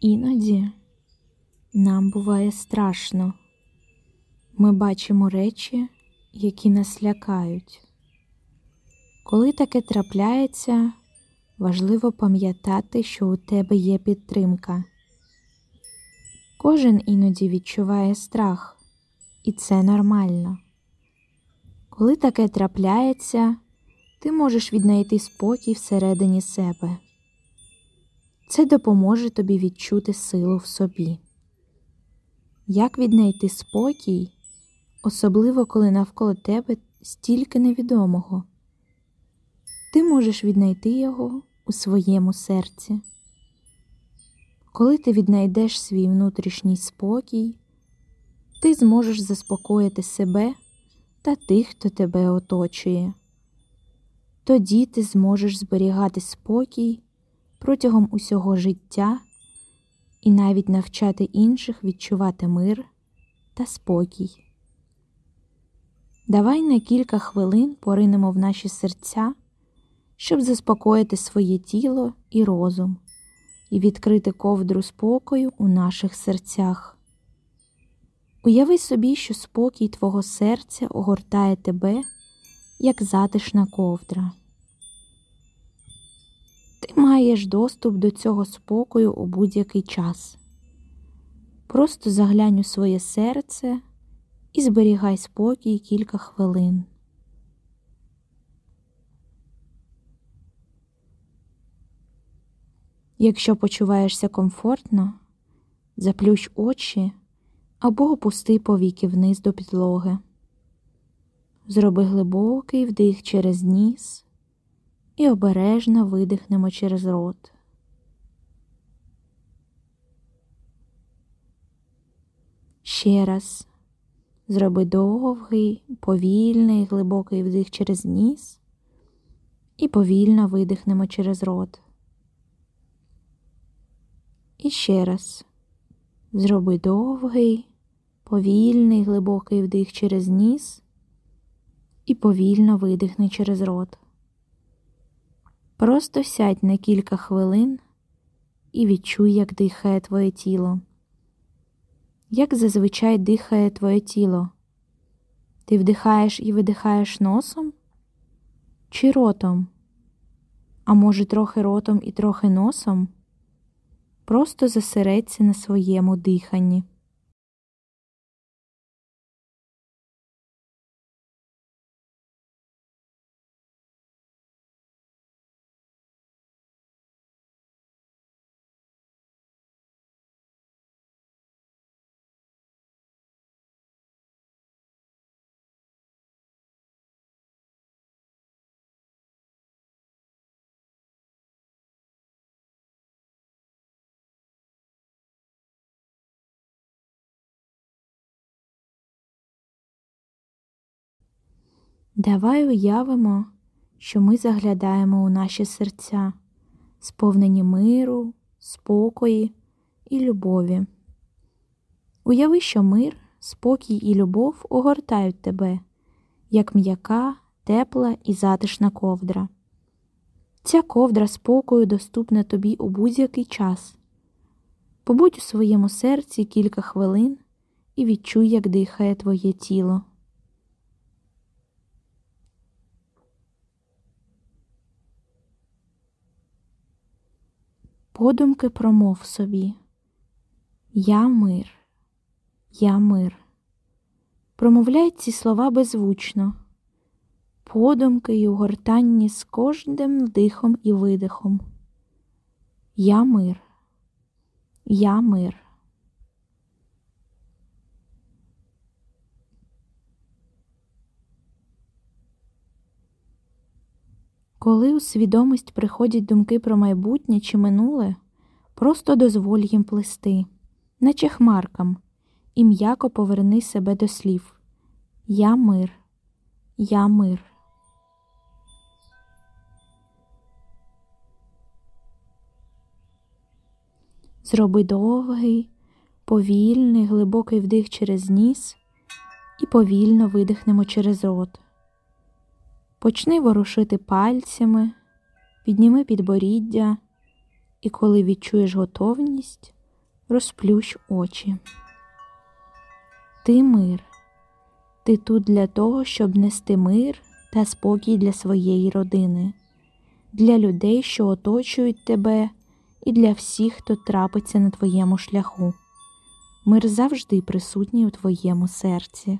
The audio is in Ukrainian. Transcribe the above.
Іноді нам буває страшно. Ми бачимо речі, які нас лякають. Коли таке трапляється, важливо пам'ятати, що у тебе є підтримка. Кожен іноді відчуває страх, і це нормально. Коли таке трапляється, ти можеш віднайти спокій всередині себе. Це допоможе тобі відчути силу в собі. Як віднайти спокій, особливо коли навколо тебе стільки невідомого? Ти можеш віднайти його у своєму серці. Коли ти віднайдеш свій внутрішній спокій, ти зможеш заспокоїти себе та тих, хто тебе оточує. Тоді ти зможеш зберігати спокій протягом усього життя і навіть навчати інших відчувати мир та спокій. Давай на кілька хвилин поринемо в наші серця, щоб заспокоїти своє тіло і розум і відкрити ковдру спокою у наших серцях. Уяви собі, що спокій твого серця огортає тебе, як затишна ковдра. Ти маєш доступ до цього спокою у будь-який час. Просто заглянь у своє серце і зберігай спокій кілька хвилин. Якщо почуваєшся комфортно, заплющ очі або опусти повіки вниз до підлоги. Зроби глибокий вдих через ніс і обережно видихнемо через рот. Ще раз зроби довгий, повільний, глибокий вдих через ніс і повільно видихнемо через рот. І ще раз зроби довгий, повільний, глибокий вдих через ніс і повільно видихни через рот. Просто сядь на кілька хвилин і відчуй, як дихає твоє тіло. Як зазвичай дихає твоє тіло? Ти вдихаєш і видихаєш носом чи ротом? А може, трохи ротом і трохи носом? Просто зосередься на своєму диханні. Давай уявимо, що ми заглядаємо у наші серця, сповнені миру, спокої і любові. Уяви, що мир, спокій і любов огортають тебе, як м'яка, тепла і затишна ковдра. Ця ковдра спокою доступна тобі у будь-який час. Побудь у своєму серці кілька хвилин і відчуй, як дихає твоє тіло. Подумки промов собі. Я мир, я мир. Промовляй ці слова беззвучно, подумки й угортанні з кожним вдихом і видихом. Я мир, я мир. Коли у свідомість приходять думки про майбутнє чи минуле, просто дозволь їм плисти, наче хмаркам, і м'яко поверни себе до слів Я мир, я мир. Зроби довгий, повільний, глибокий вдих через ніс і повільно видихнемо через рот. Почни ворушити пальцями, підніми підборіддя, і коли відчуєш готовність, розплющ очі. Ти мир. Ти тут для того, щоб нести мир та спокій для своєї родини, для людей, що оточують тебе, і для всіх, хто трапиться на твоєму шляху. Мир завжди присутній у твоєму серці.